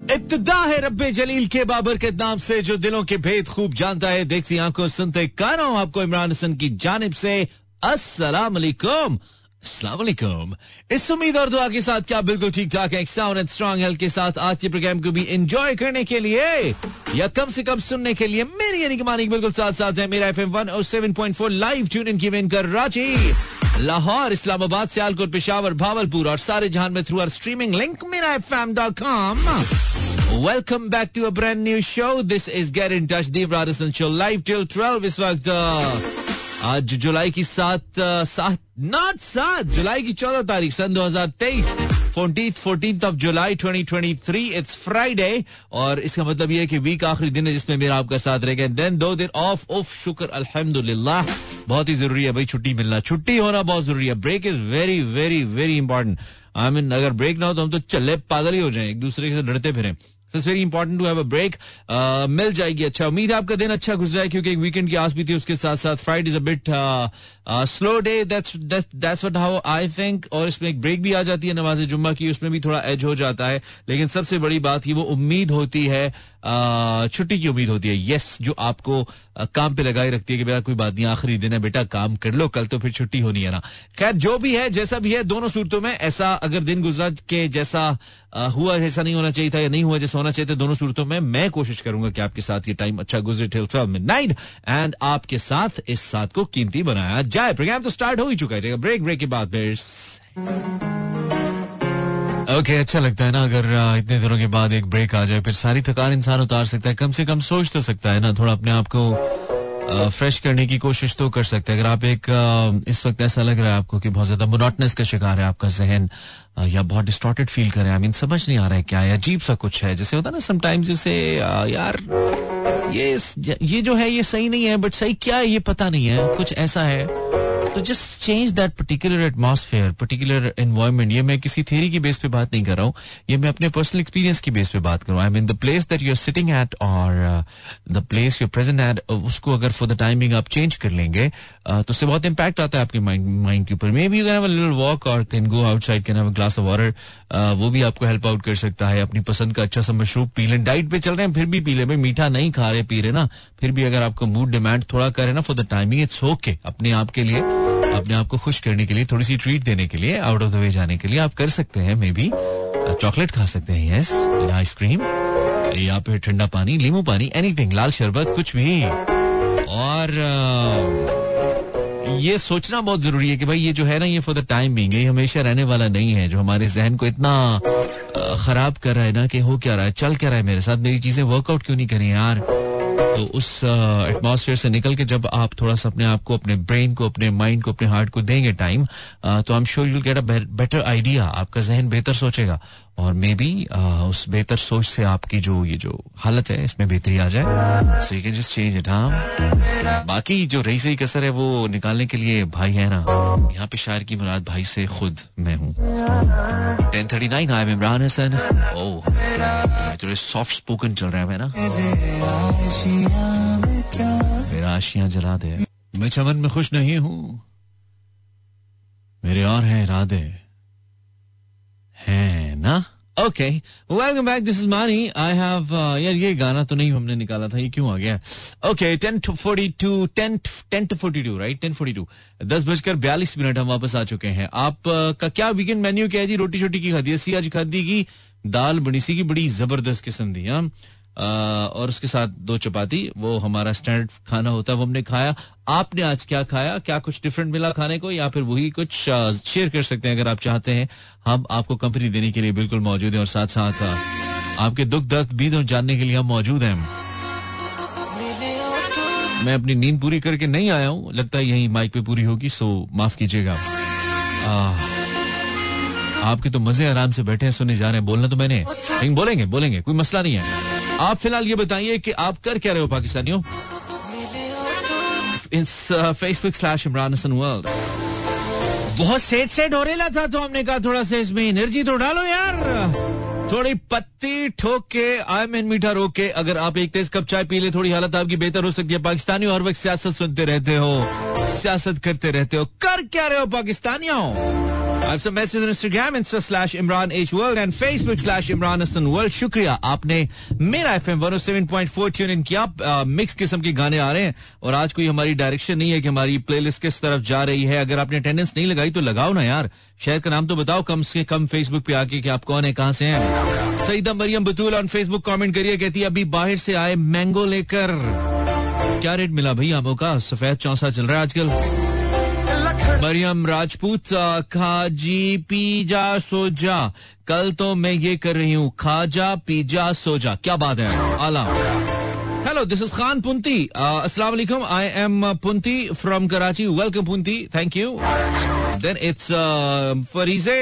इब्तदा है रब्बे जलील के बाबर के नाम से, जो दिलों के भेद खूब जानता है। देखती आँखों सुनते कानों, आपको इमरान हसन की जानब से। अस्सलाम वालेकुम अस्सलाम इस उम्मीद और दुआ के साथ क्या बिल्कुल ठीक ठाक है साउंड एंड स्ट्रॉन्ग हेल्थ के साथ आज के प्रोग्राम को भी एंजॉय करने के लिए, या कम से कम सुनने के लिए, मेरी यानी कि मानी बिल्कुल साथ साथ है। मेरा point four live tune in की कर रांची, लाहौर, इस्लामाबाद, सियालकोट, पिशावर, भावलपुर और सारे जहान में थ्रू आर स्ट्रीमिंग लिंक मेरा F M dot com welcome back to a brand new show this is get in touch Deep Rajasthan show live till twelve इस वक्त। आज जुलाई की सात सात नॉट सात, जुलाई की चौदह तारीख, सन दो हज़ार तेईस fourteen fourteen of July twenty twenty three it's Friday और इसका मतलब यह है कि वीक आखिरी दिन है जिसमें मेरा आपका साथ रहेगा। देन दो दिन ऑफ़ ऑफ़ शुक्र, अल्हम्दुलिल्लाह। बहुत ही ज़रूरी है भाई छुट्टी मिलना। छुट्टी होना बहुत ज़रूरी है। Break is very very very important I mean अगर ब्रेक ना हो तो हम तो चले पागल ही हो जाए। एक दूसरे से लड़ते फिरें। It's very important to have a break मिल जाएगी अच्छा उम्मीद है आपका दिन अच्छा गुजरा है क्योंकि वीकेंड की आस भी थी उसके साथ साथ Friday is a bit slow day that's what how I think और इसमें एक ब्रेक भी आ जाती है नमाज़ जुम्मा की उसमें भी थोड़ा एज हो जाता है लेकिन सबसे बड़ी बात की वो उम्मीद होती है छुट्टी की उम्मीद होती है यस जो आपको काम पे लगाई रखती है कि बेटा कोई बात नहीं आखिरी दिन है बेटा काम कर लो कल तो फिर छुट्टी होनी है ना खैर जो भी है जैसा भी है दोनों सूरतों में ऐसा अगर दिन गुजरा के जैसा हुआ ऐसा नहीं होना चाहिए था या नहीं हुआ जैसा होना चाहिए था दोनों सूरतों में मैं कोशिश करूँगा कि आपके साथ ये टाइम अच्छा गुजरे टिल एंड आपके साथ इस साथ को कीमती बनाया जाए। प्रोग्राम तो स्टार्ट हो ही चुका है। ब्रेक ब्रेक के बाद ओके अच्छा लगता है ना अगर इतने दिनों के बाद एक ब्रेक आ जाए, फिर सारी थकान इंसान उतार सकता है। कम से कम सोच तो सकता है ना, थोड़ा अपने आप को फ्रेश करने की कोशिश तो कर सकते हैं। अगर आप एक इस वक्त ऐसा लग रहा है आपको कि बहुत ज़्यादा मोनोटनेस का शिकार है, आपका जहन या बहुत डिस्टॉर्टेड फील करे आई मीन समझ नहीं आ रहा है क्या है, अजीब सा कुछ है। जैसे होता है ना समटाइम्स उसे यार, ये ये जो है, ये सही नहीं है बट सही क्या है, ये पता नहीं है, कुछ ऐसा है। तो just change that particular atmosphere particular environment ये मैं किसी थेरी की बेस पे बात नहीं कर रहा हूँ। ये मैं अपने पर्सनल एक्सपीरियंस की बेस पे बात कर I mean the place that you are sitting at और the place you present at उसको अगर फॉर द टाइमिंग आप चेंज कर लेंगे uh, तो उससे बहुत इम्पैक्ट आता है आपके माइंड के ऊपर। मे बी लिटिल वॉक और can go outside can have glass of water वो भी आपको हेल्प आउट कर सकता है। अपनी पसंद का अच्छा सा मशरूब पी लें। डाइट पे चल रहे हैं फिर भी पी ले। मीठा नहीं खा रहे पी रहे ना। फिर भी अगर आपका मूड डिमांड थोड़ा करे ना for the timing it's okay अपने आप के लिए। अपने आप को खुश करने के लिए थोड़ी सी ट्रीट देने के लिए आउट ऑफ़ द वे जाने के लिए आप कर सकते हैं मे बी चॉकलेट खा सकते हैं यस आइसक्रीम या फिर ठंडा पानी लींबू पानी एनीथिंग लाल शरबत, कुछ भी। और ये सोचना बहुत ज़रूरी है कि भाई ये जो है ना, ये फॉर द टाइम बिंग ये हमेशा रहने वाला नहीं है, जो हमारे जहन को इतना खराब कर रहा है ना कि हो क्या रहा है, चल क्या रहा है मेरे साथ, मेरी चीज़ें वर्कआउट क्यों नहीं करें यार? तो उस एटमॉस्फेयर से निकल के जब आप थोड़ा सा अपने आप को, अपने ब्रेन को, अपने माइंड को, अपने हार्ट को देंगे टाइम तो I am sure you get a better idea आपका जहन बेहतर सोचेगा। और मे बी उस बेहतर सोच से आपकी जो, ये जो हालत है, इसमें बेहतरी आ जाए। So you can just change it हाँ। बाकी जो रही सही कसर है, वो निकालने के लिए भाई है ना। यहाँ पे शायर की मुराद भाई से खुद मैं हूँ। Ten thirty nine I Imran Hasan O soft spoken चल रहा है ना। मेरा आशियाँ जला दे। मैं चमन में खुश नहीं हूँ। मेरे और हैं इरादे। है ना? Okay welcome back this is Mani I have यार ये गाना तो नहीं हमने निकाला था ये क्यों आ गया? Okay ten forty two ten ten two forty two right ten forty two दस बजकर बयालीस मिनट हम वापस आ चुके हैं। आप uh, का क्या वीकेंड मेन्यू क्या है जी? रोटी छोटी की खादी सी आज खादी की दाल बनी सी की बड़ी ज़बरदस्त किस्म थी हाँ? और उसके साथ दो चपाती, वो हमारा स्टैंडर्ड खाना होता है, वो हमने खाया। आपने आज क्या खाया? क्या कुछ डिफरेंट मिला खाने को? या फिर वही कुछ शेयर कर सकते हैं अगर आप चाहते हैं। हम आपको कंपनी देने के लिए बिल्कुल मौजूद है और साथ साथ आपके दुख, दर्द भी जानने के लिए हम मौजूद हैं। मैं अपनी नींद पूरी करके नहीं आया हूँ। लगता है यही माइक पे पूरी होगी सो माफ़ कीजिएगा। आपके तो मज़े आराम से बैठे हैं सुने जा रहे हैं, बोलना तो मैंने। लेकिन बोलेंगे बोलेंगे, कोई मसला नहीं है। आप फ़िलहाल ये बताइए कि आप कर क्या रहे हो, पाकिस्तानियों? Facebook slash Imran Hasan world बहुत सेट सेट हो रहा था तो हमने कहा थोड़ा सा इसमें एनर्जी तो डालो यार। थोड़ी पत्ती ठोक के आई मीन मीठा रोक। के अगर आप एक तेज कप चाय पी ले, थोड़ी हालत आपकी बेहतर हो सकती है। पाकिस्तानियों हर वक्त सियासत सुनते रहते हो, सियासत करते रहते हो। कर क्या रहे हो, पाकिस्तानियों? Some messages on Instagram, Insta slash Imran H World and Facebook slash Imran Hassan World. शुक्रिया आपने मेरा F M one seven point four tune in किया। मिक्स किस्म के गाने आ रहे हैं और आज कोई हमारी डायरेक्शन नहीं है कि हमारी प्लेलिस्ट किस तरफ़ जा रही है। अगर आपने अटेंडेंस नहीं लगाई तो लगाओ ना यार। शहर का नाम तो बताओ कम से कम फेसबुक पे आके कि आप कौन है कहाँ से हैं? Saeeda Maryam Batool on Facebook comment करिए कहती है अभी बाहर से आए मैंगो लेकर। क्या रेट मिला भाई आमों का? सफ़ेद चौसा चल रहा है आजकल। मरियम राजपूत खाजी पीजा सोजा कल तो मैं ये कर रही हूँ खाजा पीजा सोजा क्या बात है? आला। Hello this is Khan Punti अस्सलाम वालेकुम। I am Punti from Karachi welcome Punti thank you then it's फरीजे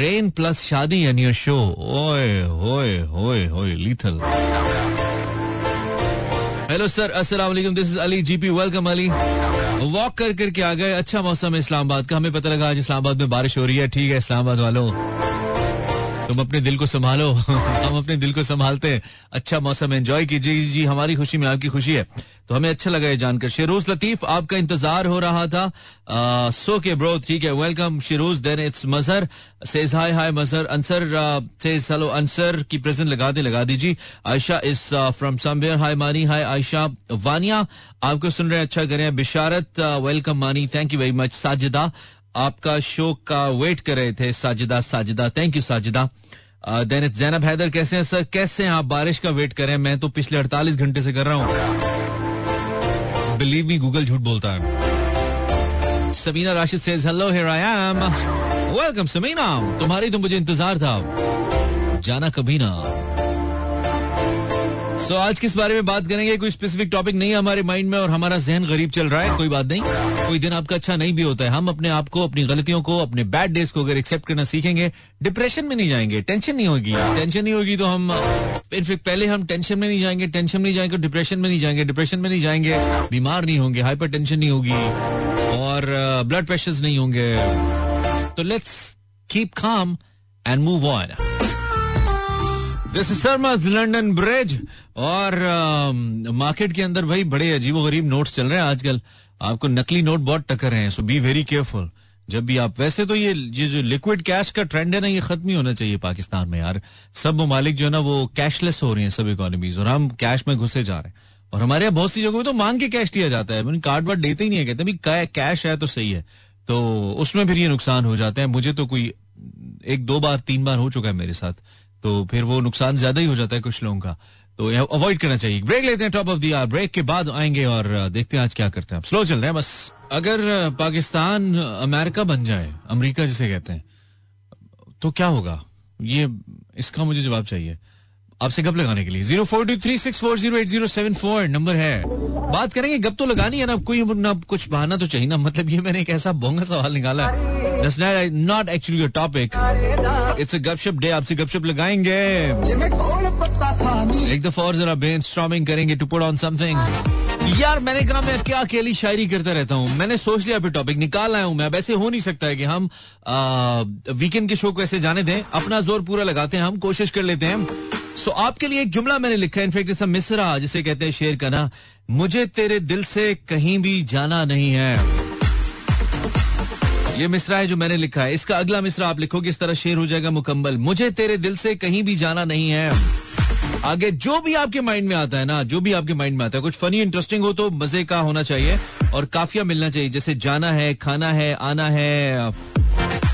rain plus shaadi and your show ओए होए होए होए लीथल हेलो सर अस्सलाम वालेकुम this is Ali GP welcome Ali walk कर करके आ गए। अच्छा मौसम है इस्लामाबाद का। हमें पता लगा आज इस्लामाबाद में बारिश हो रही है। ठीक है, इस्लामाबाद वालों। तुम अपने दिल को संभालो। हम अपने दिल को संभालते हैं। अच्छा मौसम एंजॉय कीजिए। जी, हमारी खुशी में आपकी खुशी है। तो हमें अच्छा लगा ये जानकर। शेरोज लतीफ, आपका इंतज़ार हो रहा था। सो के ब्रो ठीक है। Welcome Sheroz then it's Mazhar says hi hi Mazhar Ansar says hello Ansar की प्रेजेंट लगा दे लगा दीजिए। Ayesha is from somewhere hi Mani hi Ayesha Vaniya आपको सुन रहे हैं अच्छा करें। Bisharat welcome Mani thank you very much Sajida आपका शो का वेट कर रहे थे Sajida Sajida. Thank you Sajida. Then it Zainab Haider कैसे हैं सर? कैसे हैं आप? बारिश का वेट करें। मैं तो पिछले 48 घंटे से कर रहा हूँ। बिलीव मी गूगल झूठ बोलता है। Samina Rashid says hello here I am welcome Samina. तुम्हारी तो मुझे इंतज़ार था। जाना कभी ना। सो so, आज किस बारे में बात करेंगे? कोई स्पेसिफिक टॉपिक नहीं है हमारे माइंड में और हमारा जहन गरीब चल रहा है कोई बात नहीं। कोई दिन आपका अच्छा नहीं भी होता है। हम अपने आप को अपनी गलतियों को अपने बैड डेज़ को अगर एक्सेप्ट करना सीखेंगे डिप्रेशन में नहीं जाएँगे टेंशन नहीं होगी। टेंशन नहीं होगी तो हम इनफेक्ट पहले हम टेंशन में नहीं जाएँगे टेंशन में नहीं जाएँगे डिप्रेशन में नहीं जाएँगे डिप्रेशन में नहीं जाएँगे। बीमार नहीं होंगे हाइपर नहीं होगी और ब्लड प्रेशर नहीं होंगे। तो let's keep calm and move on this is Sarmad London bridge और मार्केट के अंदर भाई बड़े अजीबो गरीब नोट्स चल रहे हैं आजकल। आपको नकली नोट बहुत टकर रहे हैं सो बी वेरी केयरफुल जब भी आप, वैसे तो ये ये जो लिक्विड कैश का ट्रेंड है ना, ये खत्म ही होना चाहिए पाकिस्तान में यार। सब ममालिक जो है ना, वो कैशलेस हो रही हैं सब इकोनॉमीज और हम कैश में घुसे जा रहे हैं। और हमारे यहाँ बहुत सी जगहों में तो मांग के कैश दिया जाता है। कार्ड वार्ड देते ही नहीं है, कहते कैश है तो सही है। तो उसमें फिर ये नुकसान हो जाते हैं। मुझे तो कोई एक, दो बार, तीन बार हो चुका है मेरे साथ। तो फिर वो नुकसान ज़्यादा ही हो जाता है कुछ लोगों का। तो अवॉइड करना चाहिए। ब्रेक लेते हैं top of the hour break के बाद आएँगे और देखते हैं आज क्या करते हैं स्लो चल रहे हैं, बस। अगर पाकिस्तान अमेरिका बन जाए, अमेरिका जिसे कहते हैं तो क्या होगा? ये, इसका मुझे जवाब चाहिए। आपसे गप लगाने के लिए। Zero four two three six four zero eight zero seven four number है। बात करेंगे, गप तो लगानी है ना, कोई ना कुछ बहाना तो चाहिए ना। मतलब ये मैंने एक ऐसा बोंगा सवाल निकाला। है not actually your topic it's a गपशप डे आपसे गपशप लगाएँगे। एक दफ़ा और जरा ब्रेन स्ट्रॉमिंग करेंगे टू पुट ऑन समथिंग यार, मैंने कहा, मैं क्या अकेली शायरी करता रहता हूँ। मैंने सोच लिया फिर टॉपिक निकाल आया हूँ मैं। वैसे हो नहीं सकता है कि हम वीकेंड के शो को ऐसे जाने दें। अपना ज़ोर पूरा लगाते हैं, हम कोशिश कर लेते हैं। सो आपके लिए एक जुमला मैंने लिखा है। इनफेक्ट इस मिसरा जिसे कहते हैं शेर का ना। मुझे तेरे दिल से कहीं भी जाना नहीं है। ये मिसरा है जो मैंने लिखा है। इसका अगला मिसरा आप लिखोगे, इस तरह शेर हो जाएगा मुकम्मल। मुझे तेरे दिल से कहीं भी जाना नहीं है। आगे जो भी आपके माइंड में आता है ना, जो भी आपके माइंड में आता है, कुछ फनी इंटरेस्टिंग हो तो मज़े का होना चाहिए और काफिया मिलना चाहिए। जैसे जाना है, खाना है, आना है,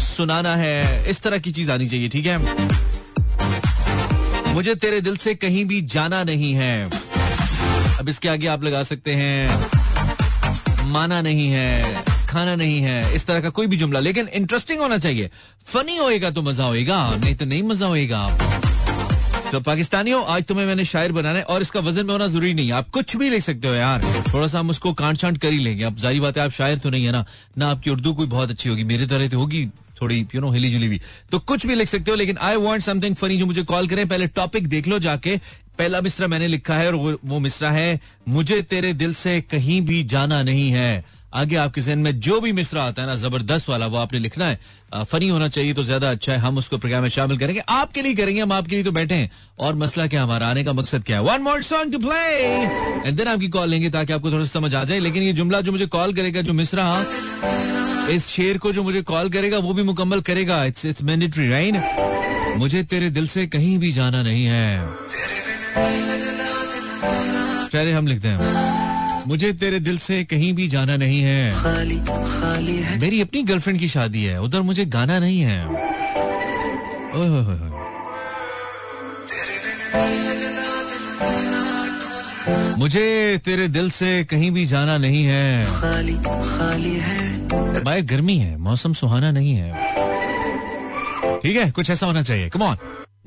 सुनाना है, इस तरह की चीज़ आनी चाहिए, ठीक है? मुझे तेरे दिल से कहीं भी जाना नहीं है। अब इसके आगे आप लगा सकते हैं माना नहीं है खाना नहीं है इस तरह का कोई भी जुमला। लेकिन इंटरेस्टिंग होना चाहिए। फनी होएगा तो मज़ा होएगा नहीं तो नहीं मज़ा होएगा। So, पाकिस्तानियों आज तुम्हें मैंने शायर बनाना है और इसका वज़न में होना ज़रूरी नहीं है। आप कुछ भी लिख सकते हो यार। थोड़ा सा हम उसको कांट छांट कर ही लेंगे। अब जारी बात है आप शायर तो नहीं है ना। ना आपकी उर्दू कोई बहुत अच्छी होगी। मेरी तरह तो होगी थोड़ी यू नो हिली जुली भी तो कुछ भी लिख सकते हो लेकिन आई वॉन्ट समथिंग फनी जो मुझे कॉल करें। पहले टॉपिक देख लो जाके। पहला मिसरा मैंने लिखा है और वो, वो मिसरा है मुझे तेरे दिल से कहीं भी जाना नहीं है। आगे आपके जहन में जो भी मिसरा आता है ना ज़बरदस्त वाला वो आपने लिखना है। फनी होना चाहिए तो ज़्यादा अच्छा है। हम उसको प्रोग्राम में शामिल करेंगे। आपके लिए करेंगे हम आपके लिए तो बैठे हैं। और मसला क्या हमारा? आने का मकसद क्या है? One more song to play and then आपकी कॉल लेंगे ताकि आपको थोड़ा समझ आ जाए। लेकिन ये जुमला जो मुझे कॉल करेगा जो मिसरा इस शेर को जो मुझे कॉल करेगा वो भी मुकम्मल करेगा। इट्स इट्स मैंडेटरी राइट मुझे तेरे दिल से कहीं भी जाना नहीं है। पहले हम लिखते हैं। मुझे तेरे दिल से कहीं भी जाना नहीं है। खाली खाली है। मेरी अपनी गर्लफ्रेंड की शादी है। उधर मुझे गाना नहीं है। मुझे तेरे दिल से कहीं भी जाना नहीं है। खाली खाली है। भाई गर्मी है, मौसम सुहाना नहीं है। ठीक है, कुछ ऐसा होना चाहिए। कमॉन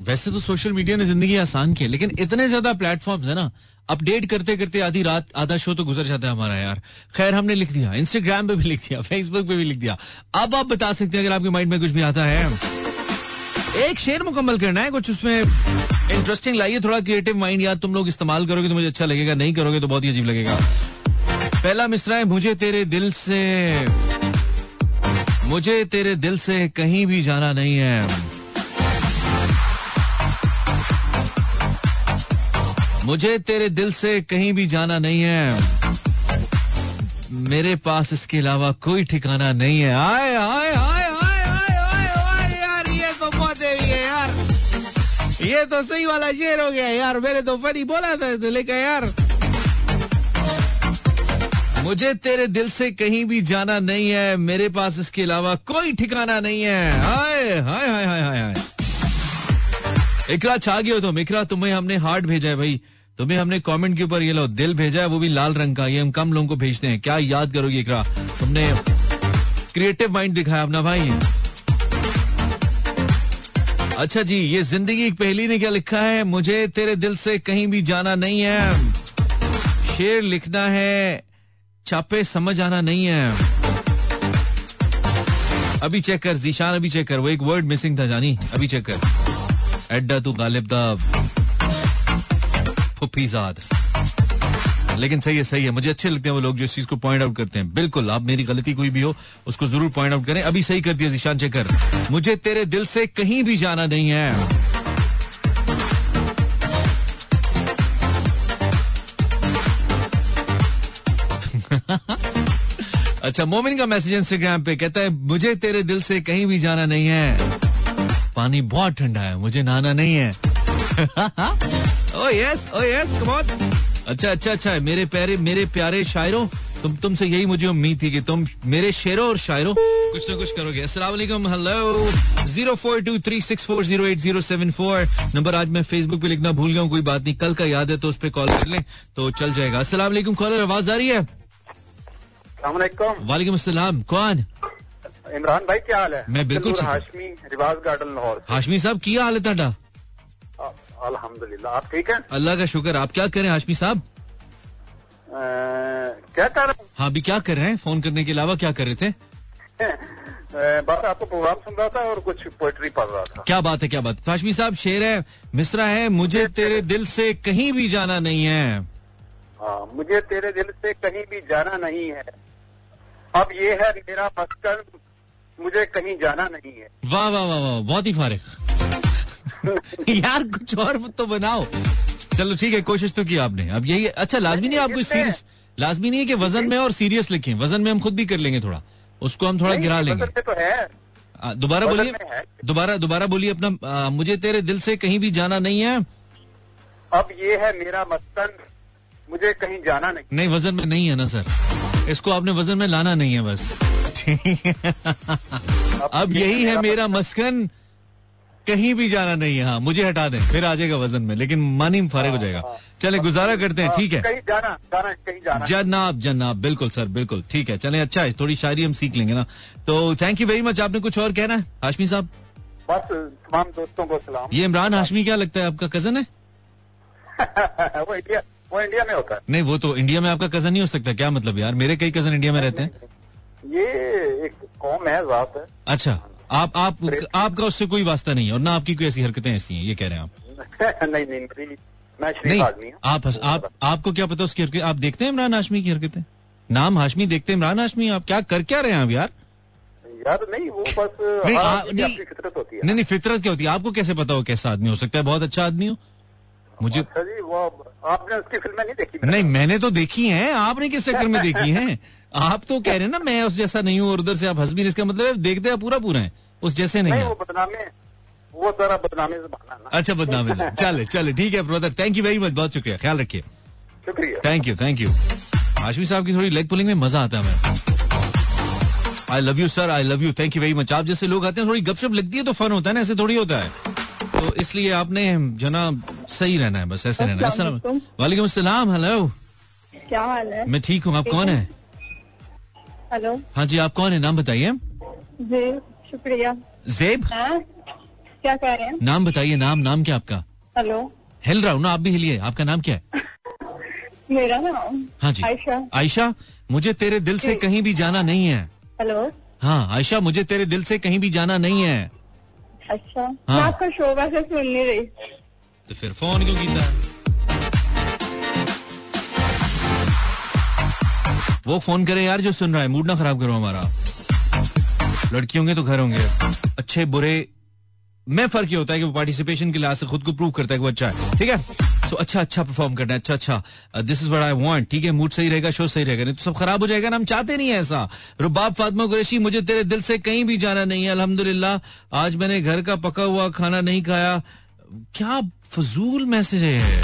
वैसे तो सोशल मीडिया ने ज़िंदगी आसान की है, लेकिन इतने ज़्यादा प्लेटफॉर्म है ना अपडेट करते करते आधी रात, आधा शो तो गुजर जाता है हमारा यार। खैर, हमने लिख दिया इंस्टाग्राम पे भी लिख दिया फेसबुक पे भी लिख दिया। अब आप बता सकते हैं, अगर आपके माइंड में कुछ भी आता है। एक शेर मुकम्मल करना है, कुछ उसमें इंटरेस्टिंग लाइए, थोड़ा क्रिएटिव माइंड यार तुम लोग इस्तेमाल करोगे तो मुझे अच्छा लगेगा, नहीं करोगे तो बहुत ही अजीब लगेगा। पहला मिसरा है, मुझे तेरे दिल से मुझे तेरे दिल से कहीं भी जाना नहीं है। मुझे तेरे दिल से कहीं भी जाना नहीं है। मेरे पास इसके अलावा कोई ठिकाना नहीं है। आए आए आए ये तो यार। ये तो सही वाला शेर हो गया, यार। मैंने तो फनी बोला था लेकर, यार। मुझे तेरे दिल से कहीं भी जाना नहीं है, मेरे पास इसके अलावा कोई ठिकाना नहीं है। हाय हाय हाय हाय हाय हाय। इकरा छा गए हो तुम, इकरा, तुम्हें हमने हार्ट भेजा है भाई। तुम्हें हमने कमेंट के ऊपर ये लो, दिल भेजा है, वो भी लाल रंग का, ये हम कम लोगों को भेजते हैं। क्या याद करोगे इकरा? तुमने क्रिएटिव माइंड दिखाया अपना भाई। अच्छा जी, ये ज़िंदगी एक पहली ने क्या लिखा है? मुझे तेरे दिल से कहीं भी जाना नहीं है। शेर लिखना है छापे समझ आना नहीं है। अभी चेक कर, जीशान अभी चेक कर, वो एक वर्ड मिसिंग था जानी। अभी चेक कर। एड्डा तू गालिब दा। फुफीजाद लेकिन सही है सही है। मुझे अच्छे लगते हैं वो लोग जो इस चीज़ को पॉइंट आउट करते हैं। बिल्कुल, आप मेरी गलती कोई भी हो, उसको ज़रूर पॉइंट आउट करें। अभी सही कर दिया, जिशान चेकर मुझे तेरे दिल से कहीं भी जाना नहीं है। अच्छा मोमिन का मैसेज इंस्टाग्राम पे कहता है, मुझे तेरे दिल से कहीं भी जाना नहीं है। पानी बहुत ठंडा है, मुझे नहाना नहीं है। Oh yes oh yes come on अच्छा अच्छा अच्छा मेरे प्यारे मेरे प्यारे शायरों, तुम, तुमसे यही मुझे उम्मीद थी कि तुम मेरे शेरों और शायरों, कुछ ना कुछ करोगे। अस्सलाम वालेकुम hello zero four two three six four zero eight zero seven four. Number आज मैं फेसबुक पे लिखना भूल गया हूँ, कोई बात नहीं, कल का याद है तो उस पर कॉल कर लें तो चल जाएगा। वालेकुम कॉलर आवाज़ आ रही है? वालेकुम असलम कौन? इमरान भाई क्या हाल है? मैं बिल्कुल हाशमी रिवाज गार्डन लाहौर हाशमी साहब क्या हाल है ताडा? अल्हम्दुलिल्लाह आप ठीक हैं? अल्लाह का शुक्र आप क्या करे हाशमी साहब? क्या कर रहे हाँ? अभी क्या कर रहे हैं? फ़ोन करने के अलावा क्या कर रहे थे? बात आपको प्रोग्राम सुन रहा था और कुछ पोएट्री पढ़ रहा था। क्या बात है क्या बात तो हाशमी साहब शेर है मिसरा है मुझे तेरे दिल से कहीं भी जाना नहीं है हाँ, मुझे तेरे दिल से कहीं भी जाना नहीं है। अब ये है मेरा मस्कन मुझे कहीं जाना नहीं है। वाह वाह वाह वाह बहुत ही फारिग। यार कुछ और तो बनाओ। चलो ठीक है कोशिश तो की आपने। अब यही अच्छा लाजमी नहीं आपको सीरियस लाजमी नहीं है कि वज़न में और सीरियस लिखें। वज़न में हम खुद भी कर लेंगे थोड़ा। उसको हम थोड़ा गिरा लेंगे। तो है। दोबारा बोलिए। दोबारा दोबारा बोलिए अपना आ, मुझे तेरे दिल से कहीं भी जाना नहीं है। अब ये है मेरा मस्कन मुझे कहीं जाना नहीं नहीं वज़न में नहीं है ना सर। इसको आपने वज़न में लाना नहीं है बस। अब यही है मेरा मस्कन। कहीं भी जाना नहीं है हाँ मुझे हटा दें फिर आ जाएगा वज़न में लेकिन मानी फारिग हो जाएगा। चले गुजारा करते हैं ठीक है? जाना जाना जाना। जनाब जनाब बिल्कुल सर बिल्कुल ठीक है चले अच्छा है थोड़ी शायरी हम सीख लेंगे ना। तो थैंक यू वेरी मच आपने कुछ और कहना है? हाशमी साहब? बस तमाम दोस्तों को सलाम। ये इमरान हाशमी क्या लगता है आपका कज़न है? वो इंडिया में होता है। नहीं वो तो इंडिया में आपका कज़न नहीं हो सकता। क्या मतलब यार? मेरे कई कज़न इंडिया में रहते हैं। ये एक कौम है जात है। अच्छा आप आप आपका उससे कोई वास्ता नहीं है और ना आपकी कोई ऐसी हरकतें ऐसी हैं ये कह रहे हैं आप। नहीं नहीं मैं नहीं आप आप आपको क्या पता उसकी हरकत आप देखते हैं इमरान हाशमी की हरकतें? नाम हाशमी देखते हैं इमरान हाशमी? आप क्या कर क्या रहे हैं आप यार? यार नहीं वो बस नहीं, आ, नहीं, फितरत होती है। नहीं नहीं फितरत क्या होती है? आपको कैसे पता हो कैसा आदमी हो सकता है? बहुत अच्छा आदमी हो। मुझे अच्छा जी वो आपने उसकी फ़िल्में नहीं देखी? नहीं मैंने तो देखी हैं आपने किस चक्कर में देखी हैं? आप तो कह रहे हैं ना मैं उस जैसा नहीं हूँ और उधर से आप हंस भी इसका मतलब है देखते हैं पूरा पूरा है उस जैसे नहीं नहीं है। वो बदनामी वो सारा बदनामी से ना। अच्छा बदनाम चले चले ठीक है brother thank you very much बहुत शुक्रिया ख्याल रखिए। शुक्रिया। Thank you thank you Ashmi साहब की थोड़ी लेग पुलिंग में मज़ा आता है हमें। I love you sir I love you thank you very much आप जैसे लोग आते हैं थोड़ी गपशप लगती है तो फन होता है ना ऐसे थोड़ी होता है। तो इसलिए आपने जो ना सही रहना है बस ऐसे रहना है। वालेकुम। अस्सलाम हेलो। क्या हाल है? मैं ठीक हूँ आप कौन है। हेलो। हाँ जी आप कौन है? नाम बताइए। शुक्रिया। जेब? हाँ? क्या कह रहे हैं? नाम बताइए नाम नाम क्या आपका? हेलो। हिल रहा हूँ ना आप भी हिलिए। आपका नाम क्या है? मेरा नाम हाँ जी। आयशा। आयशा मुझे तेरे दिल से कहीं भी जाना नहीं है। हेलो। हाँ आयशा मुझे तेरे दिल से कहीं भी जाना नहीं है। अच्छा। हाँ। मैं आपका शो वैसे सुन नहीं रही। तो फिर फ़ोन क्यों कीता वो फ़ोन करे यार जो सुन रहा है मूड ना खराब करो हमारा। लड़की होंगे तो घर होंगे। अच्छे बुरे में फ़र्क ये होता है कि वो पार्टिसिपेशन के लिहाज से खुद को प्रूव करता है कि वो अच्छा है। ठीक है? सो so, अच्छा अच्छा परफॉर्म करना है अच्छा अच्छा। This is what I want ठीक है मूड सही रहेगा शो सही रहेगा। नहीं तो सब खराब हो जाएगा ना हम चाहते नहीं है ऐसा। रुबाब फातमा कुरैशी मुझे तेरे दिल से कहीं भी जाना नहीं है अल्हम्दुलिल्लाह। आज मैंने घर का पका हुआ खाना नहीं खाया। क्या फजूल मैसेज है?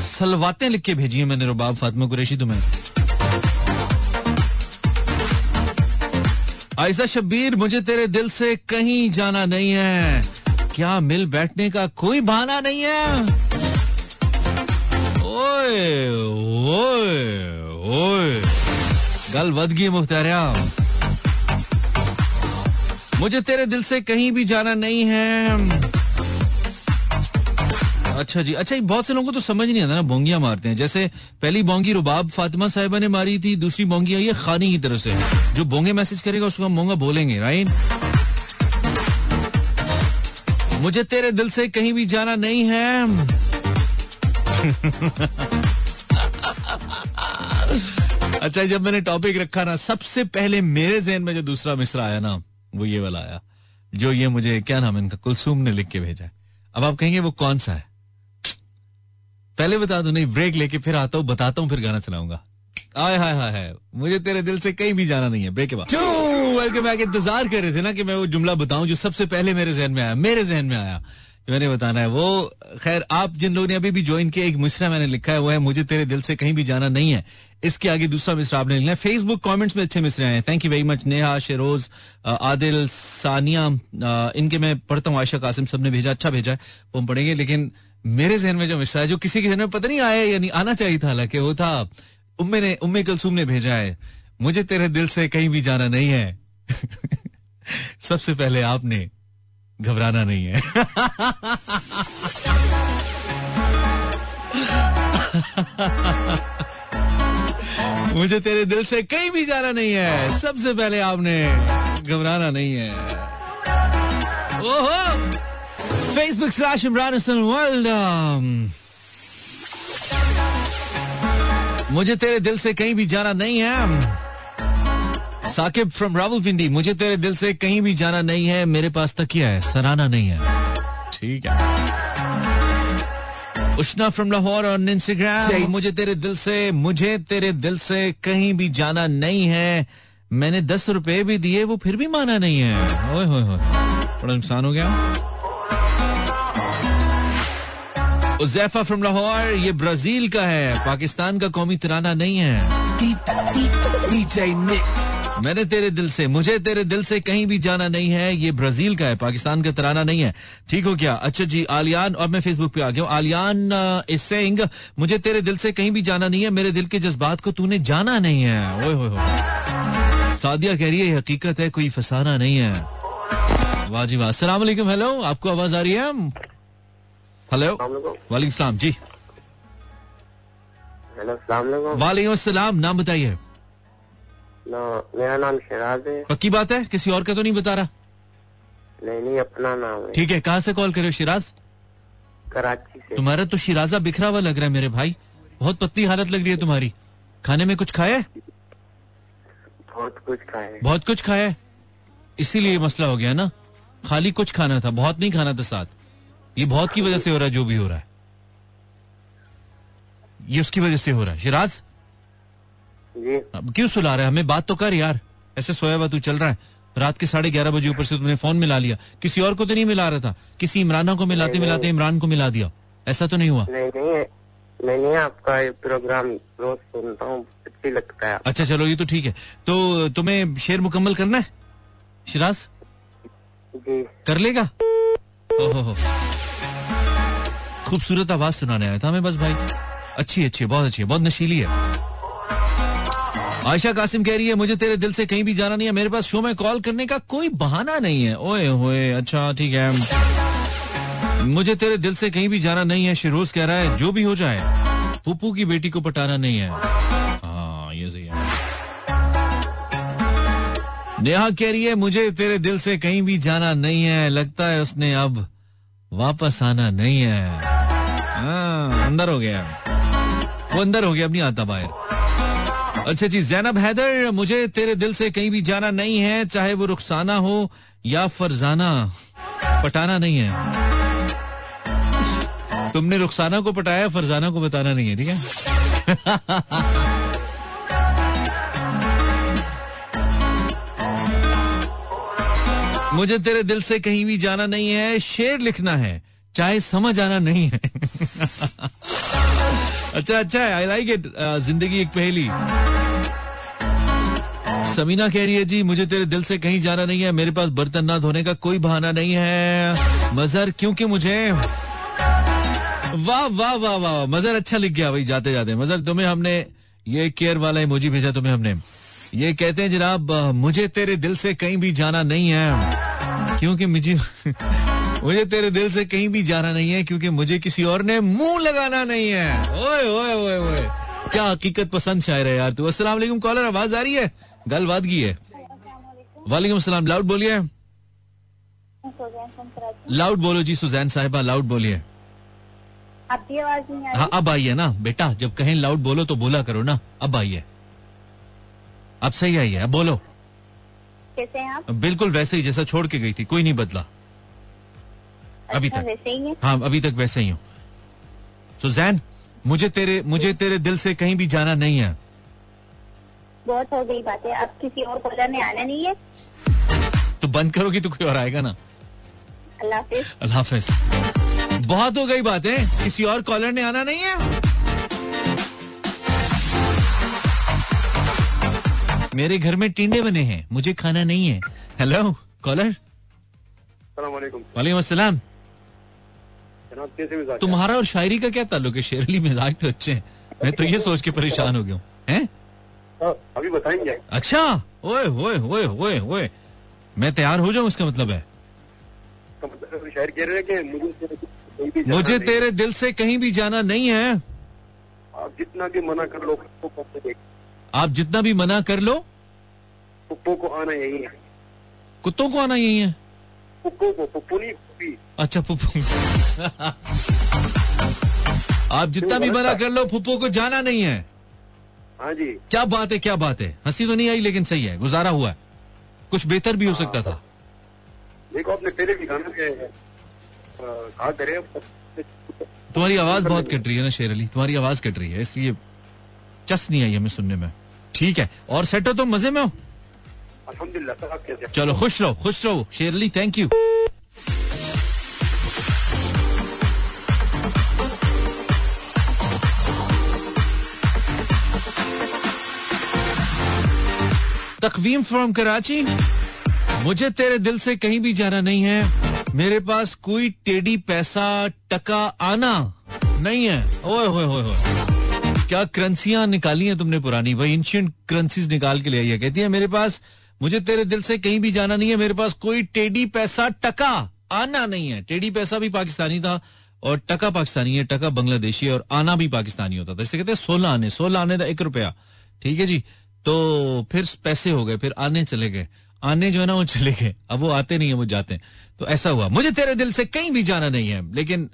सलवातें लिख के भेजी हैं मैंने रुबाब फातिमा कुरैशी तुम्हें। आयसा शब्बीर, मुझे तेरे दिल से कहीं जाना नहीं है। क्या मिल बैठने का कोई बहाना नहीं है? ओए ओए ओए। गल गई मुख्तारिया मुझे तेरे दिल से कहीं भी जाना नहीं है। अच्छा जी अच्छा बहुत से लोगों को तो समझ नहीं आता ना, बोंगियाँ मारते हैं। जैसे पहली बोंगी रुबाब फातिमा साहिबा ने मारी थी, दूसरी बोंगी आई है खानी की तरफ़ से। जो बोंगे मैसेज करेगा, उसको हम बोंगा बोलेंगे राइट मुझे तेरे दिल से कहीं भी जाना नहीं है। अच्छा जब मैंने टॉपिक रखा ना सबसे पहले मेरे जहन में जो दूसरा मिसरा आया ना वो ये वाला आया जो ये मुझे क्या नाम इनका कुलसूम ने लिख के भेजा है। अब आप कहेंगे वो कौन सा है? पहले बता दो नहीं ब्रेक लेके फिर आता हूँ बताता हूँ फिर गाना चलाऊँगा। आय हाय हाय हाय मुझे तेरे दिल से कहीं भी जाना नहीं है ब्रेक के बाद। वेलकम बैक इंतज़ार कर रहे थे ना कि मैं वो जुमला बताऊँ जो सबसे पहले मेरे जहन में आया मेरे जहन में आया। मैंने बताना है। वो, खैर, आप जिन लोगों ने अभी भी ज्वाइन किया, एक मिसरा मैंने लिखा है, वो है, मुझे तेरे दिल से कहीं भी जाना नहीं है। इसके आगे दूसरा मिसरा आपने लिखना है। फेसबुक कमेंट्स में अच्छे मिसरे आए thank you very much Neha, Sheroz Adil, Sania इनके मैं पढ़ता हूँ। आयशा कासिम सबने भेजा अच्छा भेजा है, वो हम पढ़ेंगे। लेकिन मेरे जहन में जो मिसरा है, जो किसी के जहन में पता नहीं आया या नहीं, आना चाहिए था, हालाँकि वो था, उम्मे ने, उम्मे कलसूम ने भेजा है। मुझे तेरे दिल से कहीं भी जाना नहीं है। सबसे पहले आपने घबराना नहीं है। मुझे तेरे दिल से कहीं भी जाना नहीं है। सबसे पहले आपने घबराना नहीं है। ओहो! Facebook slash Imran Hasan world मुझे तेरे दिल से कहीं भी जाना नहीं है। साकिब फ्रॉम रावलपिंडी मुझे तेरे दिल से कहीं भी जाना नहीं है मेरे पास तकिया है सराना नहीं है ठीक है Ushna from Lahore on Instagram मुझे तेरे दिल से मुझे तेरे दिल से कहीं भी जाना नहीं है मैंने दस रुपए भी दिए वो फिर भी माना नहीं है ओए होए होए बड़ा नुकसान हो गया उजैफा फ्रॉम लाहौर ये ब्राज़ील का है पाकिस्तान का कौमी तिराना नहीं है मैंने तेरे दिल से मुझे तेरे दिल से कहीं भी जाना नहीं है। ये ब्राज़ील का है पाकिस्तान का तराना नहीं है। ठीक हो क्या? अच्छा जी आलियान और मैं फेसबुक पे आ गया हूँ। आलियान इज़ सेइंग मुझे तेरे दिल से कहीं भी जाना नहीं है। मेरे दिल के जज्बात को तूने जाना नहीं है। ओए होए सादिया कह रही है हकीकत है कोई फसाना नहीं है। वाह जी वाह। वालेकुम हेलो आपको आवाज़ आ रही है? हेलो वालेकुम। जी। हेलो वालेकुम। नाम बताइए। मेरा नाम शराज है। पक्की बात है? किसी और का तो नहीं बता रहा? नहीं नहीं अपना नाम है। ठीक है कहाँ से कॉल करे शिराज? कराची से। तुम्हारा तो शिराजा बिखरा हुआ लग रहा है मेरे भाई। बहुत पतली हालत लग रही है तुम्हारी। खाने में कुछ खाया है? बहुत कुछ खाए बहुत कुछ खाया है? इसीलिए मसला हो गया ना। खाली कुछ खाना था बहुत नहीं खाना था साथ। ये बहुत की वजह से हो रहा है जो भी हो रहा है। ये उसकी वजह से हो रहा है। शिराज? अब क्यों सुला रहा है? हमें बात तो कर यार। ऐसे सोया हुआ तू चल रहा है। रात के साढ़े ग्यारह बजे ऊपर से तुमने फ़ोन मिला लिया। किसी और को तो नहीं मिला रहा था? किसी इमराना को मिलाते मिलाते इमरान को मिला दिया। ऐसा तो नहीं हुआ? नहीं नहीं। नहीं, नहीं आपका ये प्रोग्राम रोज सुनता हूँ। अच्छी लगता है। अच्छा चलो ये तो ठीक है। तो तुम्हें शेर मुकम्मल करना है? शिराज? जी। कर लेगा? ओहो खूबसूरत आवाज़ सुनाने आया था हमें बस भाई। अच्छी अच्छी बहुत अच्छी बहुत नशीली है। आयशा कासिम कह रही है मुझे तेरे दिल से कहीं भी जाना नहीं है मेरे पास शो में कॉल करने का कोई बहाना नहीं है। ओए होए अच्छा ठीक है। मुझे तेरे दिल से कहीं भी जाना नहीं है शिरोज कह रहा है जो भी हो जाए पुप्पू की बेटी को पटाना नहीं है। हाँ है। नेहा कह रही है मुझे तेरे दिल से कहीं भी जाना नहीं है लगता है उसने अब वापस आना नहीं है। हाँ, अंदर हो गया। वो अंदर हो गया अब नहीं आता बाहर। अच्छा जी जैनब हैदर मुझे तेरे दिल से कहीं भी जाना नहीं है, चाहे वो रुखसाना हो या फरजाना। पटाना नहीं है। तुमने रुखसाना को पटाया, फरजाना को बताना नहीं है, ठीक है? मुझे तेरे दिल से कहीं भी जाना नहीं है, शेर लिखना है, चाहे समझ आना नहीं है। अच्छा अच्छा आई लाइक इट ज़िंदगी एक पहली। समीना कह रही है, जी, मुझे तेरे दिल से कहीं जाना नहीं है। मेरे पास बर्तन ना धोने का कोई बहाना नहीं है। मजर क्योंकि मुझे? वाह वाह वाह वाह मजर अच्छा लिख गया भाई, जाते जाते। मजर तुम्हें हमने, ये केयर वाला इमोजी भेजा तुम्हें हमने। ये कहते हैं, जनाब, मुझे तेरे दिल से कहीं भी जाना नहीं है। क्योंकि मुझे मुझे तेरे दिल से कहीं भी जाना नहीं है, क्योंकि मुझे किसी और ने मुँह लगाना नहीं है। ओए ओए ओए ओए। क्या हकीकत पसंद शायर है यार तू। अस्सलाम कॉलर, आवाज़ आ रही है? गल बात की है। वालेकुम सलाम लाउड बोलिए। लाउड बोलो जी सुजैन साहिबा लाउड बोलिए। हाँ अब आई है ना बेटा जब कहीं लाउड बोलो तो बोला करो ना अब आई है अब सही आई है अब बोलो। कैसे हैं आप? बिल्कुल वैसे ही जैसा छोड़ के गई थी कोई नहीं बदला। अच्छा, अभी तक। वैसे ही है? हाँ अभी तक वैसे ही हूँ। सुजैन मुझे तेरे मुझे तेरे दिल से कहीं भी जाना नहीं है। बहुत हो गई बातें। अब किसी और कॉलर ने आना नहीं है। तो बंद करोगी तो कोई और आएगा ना? अल्लाह हाफिज। अल्लाह हाफिज। बहुत हो गई बातें। किसी और कॉलर ने आना नहीं है? मेरे घर में टिंडे बने हैं। मुझे खाना नहीं है। हेलो कॉलर वालेकुम अस्सलाम जनाब कैसे मिजाज तुम्हारा और शायरी का क्या ताल्लुक है? शेरली मिजाज तो अच्छे हैं। मैं तो ये सोच के परेशान हो गया हाँ, अभी बताएँगे। अच्छा? ओए ओए ओए ओए ओए। मैं तैयार हो जाऊँ इसका मतलब है? तो मतलब शायर कह रहे हैं कि मुझे तेरे दिल से कहीं भी जाना मुझे नहीं। तेरे दिल से कहीं भी जाना नहीं है। आप जितना भी मना कर लो पुप्पो आप जितना भी मना कर लो पुप्पो को आना यही है। कुत्तों को आना यही है। पुप्पो को पुप्पो नहीं पुप्पी अच्छा पुप्पो आप जितना भी मना कर लो फुप्पो को जाना नहीं है। हाँ जी। क्या बात है क्या बात है? हँसी तो नहीं आई लेकिन सही है गुजारा हुआ है। कुछ बेहतर भी हो सकता था। देखो आपने पहले भी गाना के कहा करे तुम्हारी आवाज़ बहुत कट रही है ना शेर अली? तुम्हारी आवाज़ कट रही है इसलिए चस नहीं आई हमें सुनने में। ठीक है और सेट हो तुम? मज़े में हो? हैं? चलो खुश रहो खुश रहो। Sher Ali thank you Taqveem from Karachi? मुझे तेरे दिल से कहीं भी जाना नहीं है। मेरे पास कोई टेढ़ी पैसा, टका, आना नहीं है। ओए होए होए होए क्या करेंसियाँ निकाली हैं तुमने पुरानी? भाई इंशियंट करेंसीज निकाल के ले आई है कहती है, मेरे पास, मुझे तेरे दिल से कहीं भी जाना नहीं है। मेरे पास कोई टेढ़ी पैसा, टका, आना नहीं है। टेढ़ी पैसा भी पाकिस्तानी था और टका पाकिस्तानी है। टका बांग्लादेशी है और आना भी पाकिस्तानी होता था। इसे कहते हैं सोलह आने सोलह आने था एक रुपया। ठीक है जी? तो फिर पैसे हो गए फिर आने चले गए। आने जो है ना वो चले गए। अब वो आते नहीं है वो जाते हैं। तो ऐसा हुआ। मुझे तेरे दिल से कहीं भी जाना नहीं है लेकिन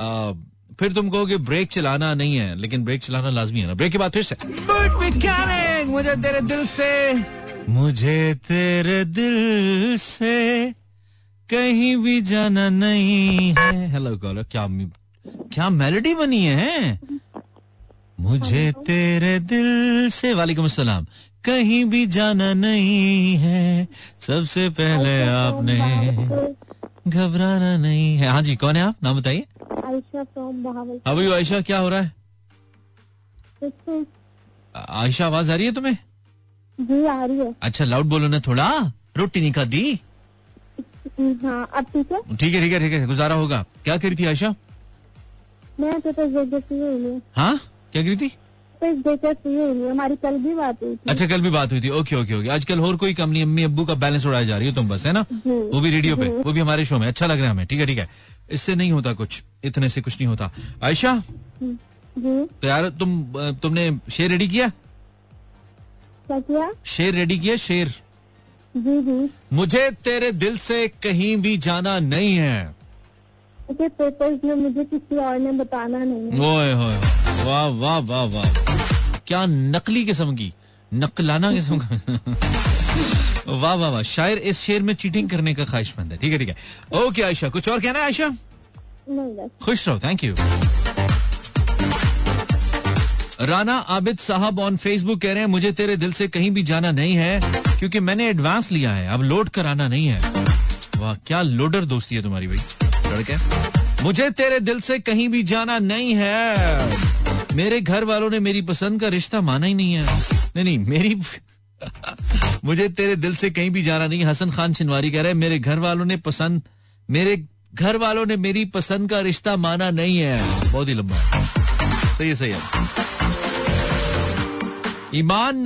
आ, फिर तुम कहोगे ब्रेक चलाना नहीं है। लेकिन ब्रेक चलाना लाजमी है ना। ब्रेक के बाद फिर से। मुझे तेरे दिल से। मुझे तेरे दिल से कहीं भी जाना नहीं है। हेलो कॉलर क्या क्या मेलोडी बनी है? मुझे तेरे दिल से वालेकुम अस्सलाम। कहीं भी जाना नहीं है। सबसे पहले आपने घबराना नहीं है। हाँ जी कौन है आप? नाम बताइए। आयशा फ्रॉम बहावल। अभी आयशा क्या हो रहा है? आयशा आवाज़ आ रही है तुम्हें? जी आ रही है। अच्छा लाउड बोलो ना थोड़ा। रोटी नहीं खा दी हाँ अब ठीक है? ठीक है ठीक है ठीक है गुजारा होगा। क्या करी थी आयशा? मैं तो तो हाँ? क्या करी थी? हुई हमारी कल भी बात हुई थी। अच्छा कल भी बात हुई थी। Okay okay okay. आजकल और कोई कम नहीं अम्मी अब्बू का बैलेंस उड़ाया जा रही हो तुम बस है ना? वो भी रेडियो पे वो भी हमारे शो में। अच्छा लग रहा है हमें ठीक है ठीक है। इससे नहीं होता कुछ इतने से कुछ नहीं होता। आयशा? तो यार तुम तुमने शेर रेडी किया? क्या किया? शेर रेडी किया शेर? जी जी। मुझे तेरे दिल से कहीं भी जाना नहीं है। मुझे पेपर्स में मुझे किसी और ने बताना नहीं है। ओए होए। वाह वाह वाह वाह। क्या नकली किस्म की नकलाना किस्म का। वाह वाह वाह। शायर इस शेर में चीटिंग करने का ख्वाहिशमंद है। ठीक है ठीक है। ओके आयशा कुछ और कहना है आयशा? खुश रहो थैंक यू राना आबिद साहब ऑन फेसबुक कह रहे हैं मुझे तेरे दिल से कहीं भी जाना नहीं है क्योंकि मैंने एडवांस लिया है। अब लोड कराना नहीं है। वाह क्या लोडर दोस्ती है तुम्हारी भाई। लड़के मुझे तेरे दिल से कहीं भी जाना नहीं है। मेरे घर वालों ने मेरी पसंद का रिश्ता माना ही नहीं है। नहीं नहीं, मेरी मुझे तेरे दिल से कहीं भी जाना नहीं। हसन खान छिनवारी कह रहे हैं, मेरे घर वालों ने पसंद, मेरे घर वालों ने मेरी पसंद का रिश्ता माना नहीं है। बहुत ही लंबा। सही है सही है। ईमान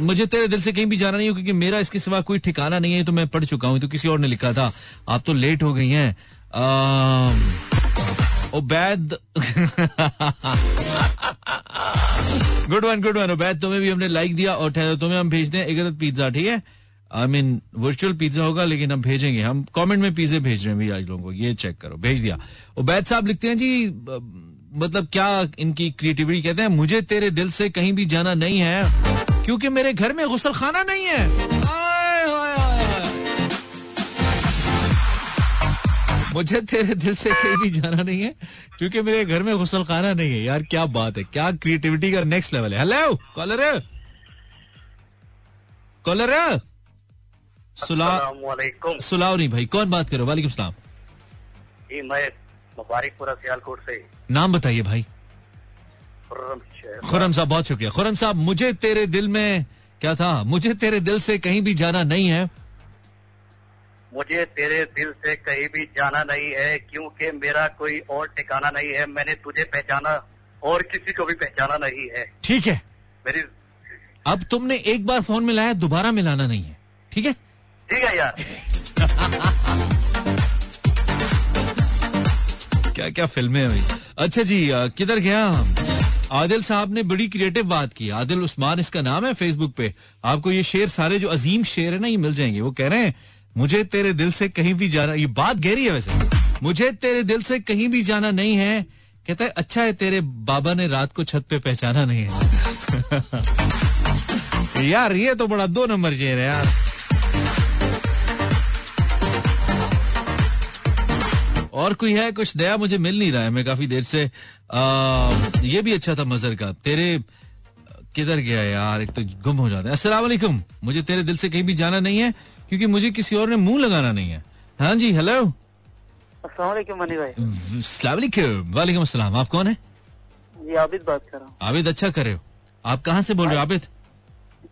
मुझे तेरे दिल से कहीं भी जाना नहीं क्योंकि मेरा इसके सिवा कोई ठिकाना नहीं है तो मैं पढ़ चुका हूँ तो किसी और ने लिखा था। आप तो लेट हो गई हैं। Ubaid good one good one Ubaid तुम्हें भी हमने लाइक दिया और तुम्हें हम भेजते हैं एक पिज्जा ठीक है? आई मीन वर्चुअल पिज्जा होगा, लेकिन हम भेजेंगे। हम कमेंट में पिज्जे भेज रहे हैं भी आज लोगों को। ये चेक करो। भेज दिया। उबैद साहब लिखते हैं जी मतलब क्या इनकी क्रिएटिविटी कहते हैं, मुझे तेरे दिल से कहीं भी जाना नहीं है, क्योंकि मेरे घर में गुसल खाना नहीं है। मुझे तेरे दिल से कहीं भी जाना नहीं है क्योंकि मेरे घर में गुसल खाना नहीं है। यार क्या बात है क्या क्रिएटिविटी का नेक्स्ट लेवल है। हेलो कॉलर कॉलर सुला सुलाओ नहीं भाई कौन बात करो वालेकुम सलाम। जी मैं मुबारकपुरा सियालकोट से। नाम बताइए भाई। खुरम साहब बहुत शुक्रिया। खुरम साहब मुझे तेरे दिल में क्या था? मुझे तेरे दिल से कहीं भी जाना नहीं है। मुझे तेरे दिल से कहीं भी जाना नहीं है क्योंकि मेरा कोई और ठिकाना नहीं है मैंने तुझे पहचाना और किसी को भी पहचाना नहीं है। ठीक है। मेरी अब तुमने एक बार फ़ोन मिलाया दोबारा मिलाना नहीं है। ठीक है? ठीक है यार। क्या क्या फ़िल्में हैं अच्छा जी किधर गया आदिल साहब ने बड़ी क्रिएटिव बात की। आदिल उस्मान इसका नाम है फेसबुक पे। आपको ये शेर सारे जो अजीम शेर है ना ये मिल जाएँगे। वो कह रहे हैं मुझे तेरे दिल से कहीं भी जाना ये बात गहरी है वैसे। मुझे तेरे दिल से कहीं भी जाना नहीं है। कहता है अच्छा है तेरे बाबा ने रात को छत पे पहचाना नहीं है। यार ये तो बड़ा दो नंबर है यार। और कोई है कुछ नया मुझे मिल नहीं रहा है मैं काफ़ी देर से आ, ये भी अच्छा था मजर का। तेरे किधर गया यार? एक तो गुम हो जाता है। वालेकुम। मुझे तेरे दिल से कहीं भी जाना नहीं है। क्योंकि मुझे किसी और ने मुँह लगाना नहीं है। हाँ जी हेलो वालेकुम अस्सलाम आप कौन है? जी आबिद बात कर रहा हूँ। आबिद अच्छा कर रहे हो। आप कहाँ से बोल रहे हो आबिद?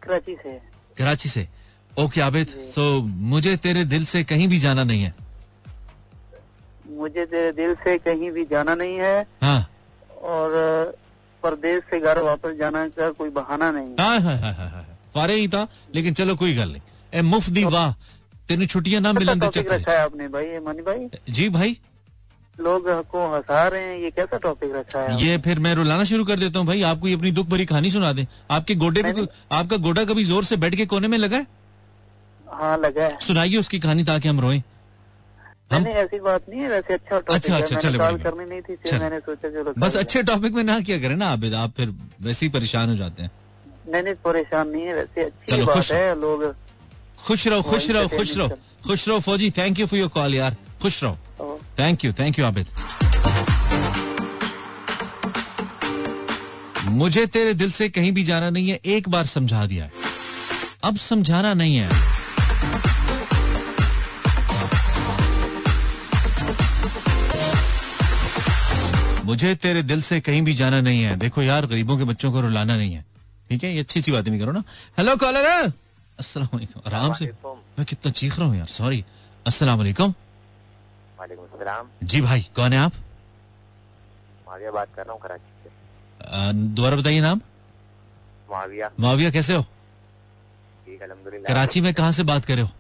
कराची से। कराची से। ओके आबिद सो मुझे तेरे दिल से कहीं भी जाना नहीं है। मुझे तेरे दिल से कहीं भी जाना नहीं है। हाँ। और परदेश से घर वापस जाना का कोई बहाना नहीं हाँ हाँ हाँ हाँ हाँ। फारे ही था लेकिन चलो कोई गल नहीं। ए मुफ़्त दी वाह। तेन छुट्टियाँ ना मिलन दे चक्कर। रखा है आपने भाई ये मनी भाई? जी भाई। लोग को हंसा रहे हैं ये कैसा टॉपिक रखा है ये फिर मैं रुलाना शुरू कर देता हूँ भाई आपको ये अपनी दुख भरी कहानी सुना दे। आपके गोडे पे आपका गोडा कभी ज़ोर से बैठ के कोने में लगा है? हाँ लगा है। सुनाइए उसकी कहानी ताकि हम रोए। हम- ऐसी बात नहीं है वैसे अच्छा टॉपिक अच्छा, अच्छा, चलो, करनी नहीं थी। मैंने सोचा चलो बस अच्छे टॉपिक में ना किया करें ना आबिद। आप फिर वैसे ही परेशान हो जाते हैं। नहीं नहीं परेशान नहीं है वैसे अच्छी बात है लोग खुश रहो खुश रहो खुश रहो। खुश रहो फौजी thank you for your call यार। खुश रहो। Thank you thank you Abid मुझे तेरे दिल से कहीं भी जाना नहीं है एक बार समझा दिया अब समझाना नहीं है। मुझे तेरे दिल से कहीं भी जाना नहीं है। देखो यार गरीबों के बच्चों को रुलाना नहीं है। ठीक है ये अच्छी अच्छी बातें भी करो ना। हेलो कॉलर अस्सलाम वालेकुम आराम से मैं कितना चीख रहा हूँ यार सॉरी अस्सलाम वालेकुम जी भाई कौन है आप? माविया बात कर रहा हूँ कराची से। दोबारा बताइए नाम। माविया। माविया कैसे हो? कराची में कहाँ से बात कर रहे हो?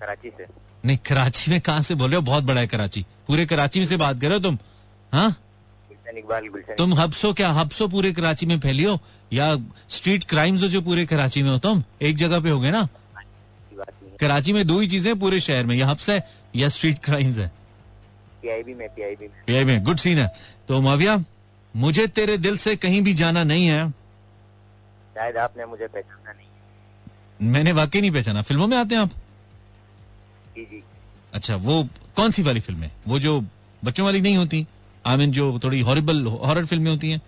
कराची से। नहीं कराची में कहाँ से बोल रहे हो? बहुत बड़ा है कराची। पूरे कराची में से बात कर रहे हो तुम? हाँ? गुलशन इकबाल गुलशन तुम हब्सो क्या हब्सो पूरे कराची में फैली हो? या स्ट्रीट क्राइम्स हो जो पूरे कराची में हो? तुम एक जगह पे हो गए ना? कराची में दो ही चीज़ें पूरे शहर में। या हब्स है या स्ट्रीट क्राइम्स है। पीआईबी में पीआईबी में। गुड सीन है। तो माविया मुझे तेरे दिल से कहीं भी जाना नहीं है। शायद आपने मुझे पहचाना नहीं मैंने वाकई नहीं पहचाना। फ़िल्मों में आते हैं आप? जी जी। अच्छा वो कौन सी वाली फ़िल्म है? वो जो बच्चों वाली नहीं होती? आई मीन जो थोड़ी हॉरिबल हॉरर फ़िल्में होती हैं।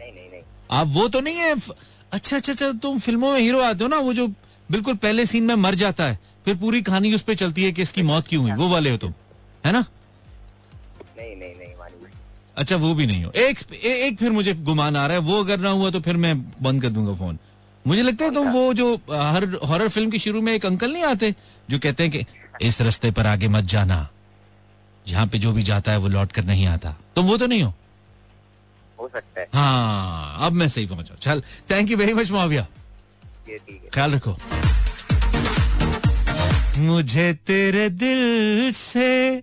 नहीं नहीं नहीं। आप वो तो नहीं है अच्छा अच्छा अच्छा तुम फ़िल्मों में हीरो आते हो ना वो जो बिल्कुल पहले सीन में मर जाता है फिर पूरी कहानी उस पर चलती है कि इसकी मौत क्यों हुई वो वाले हो तुम है ना? नहीं नहीं नहीं अच्छा वो भी नहीं हो। एक ए, एक फिर मुझे गुमान आ रहा है वो अगर ना हुआ तो फिर मैं बंद कर दूँगा फ़ोन मुझे लगता है तुम वो जो हर हॉरर फ़िल्म के शुरू में एक अंकल नहीं आते जो कहते हैं कि इस रास्ते पर आगे मत जाना। जहाँ पे जो भी जाता है वो लौट कर नहीं आता। तुम वो तो नहीं हो? हो सकता है। हाँ अब मैं सही पहुँचा। चल thank you very much Mavia. ये ठीक है। ख्याल रखो। मुझे तेरे दिल से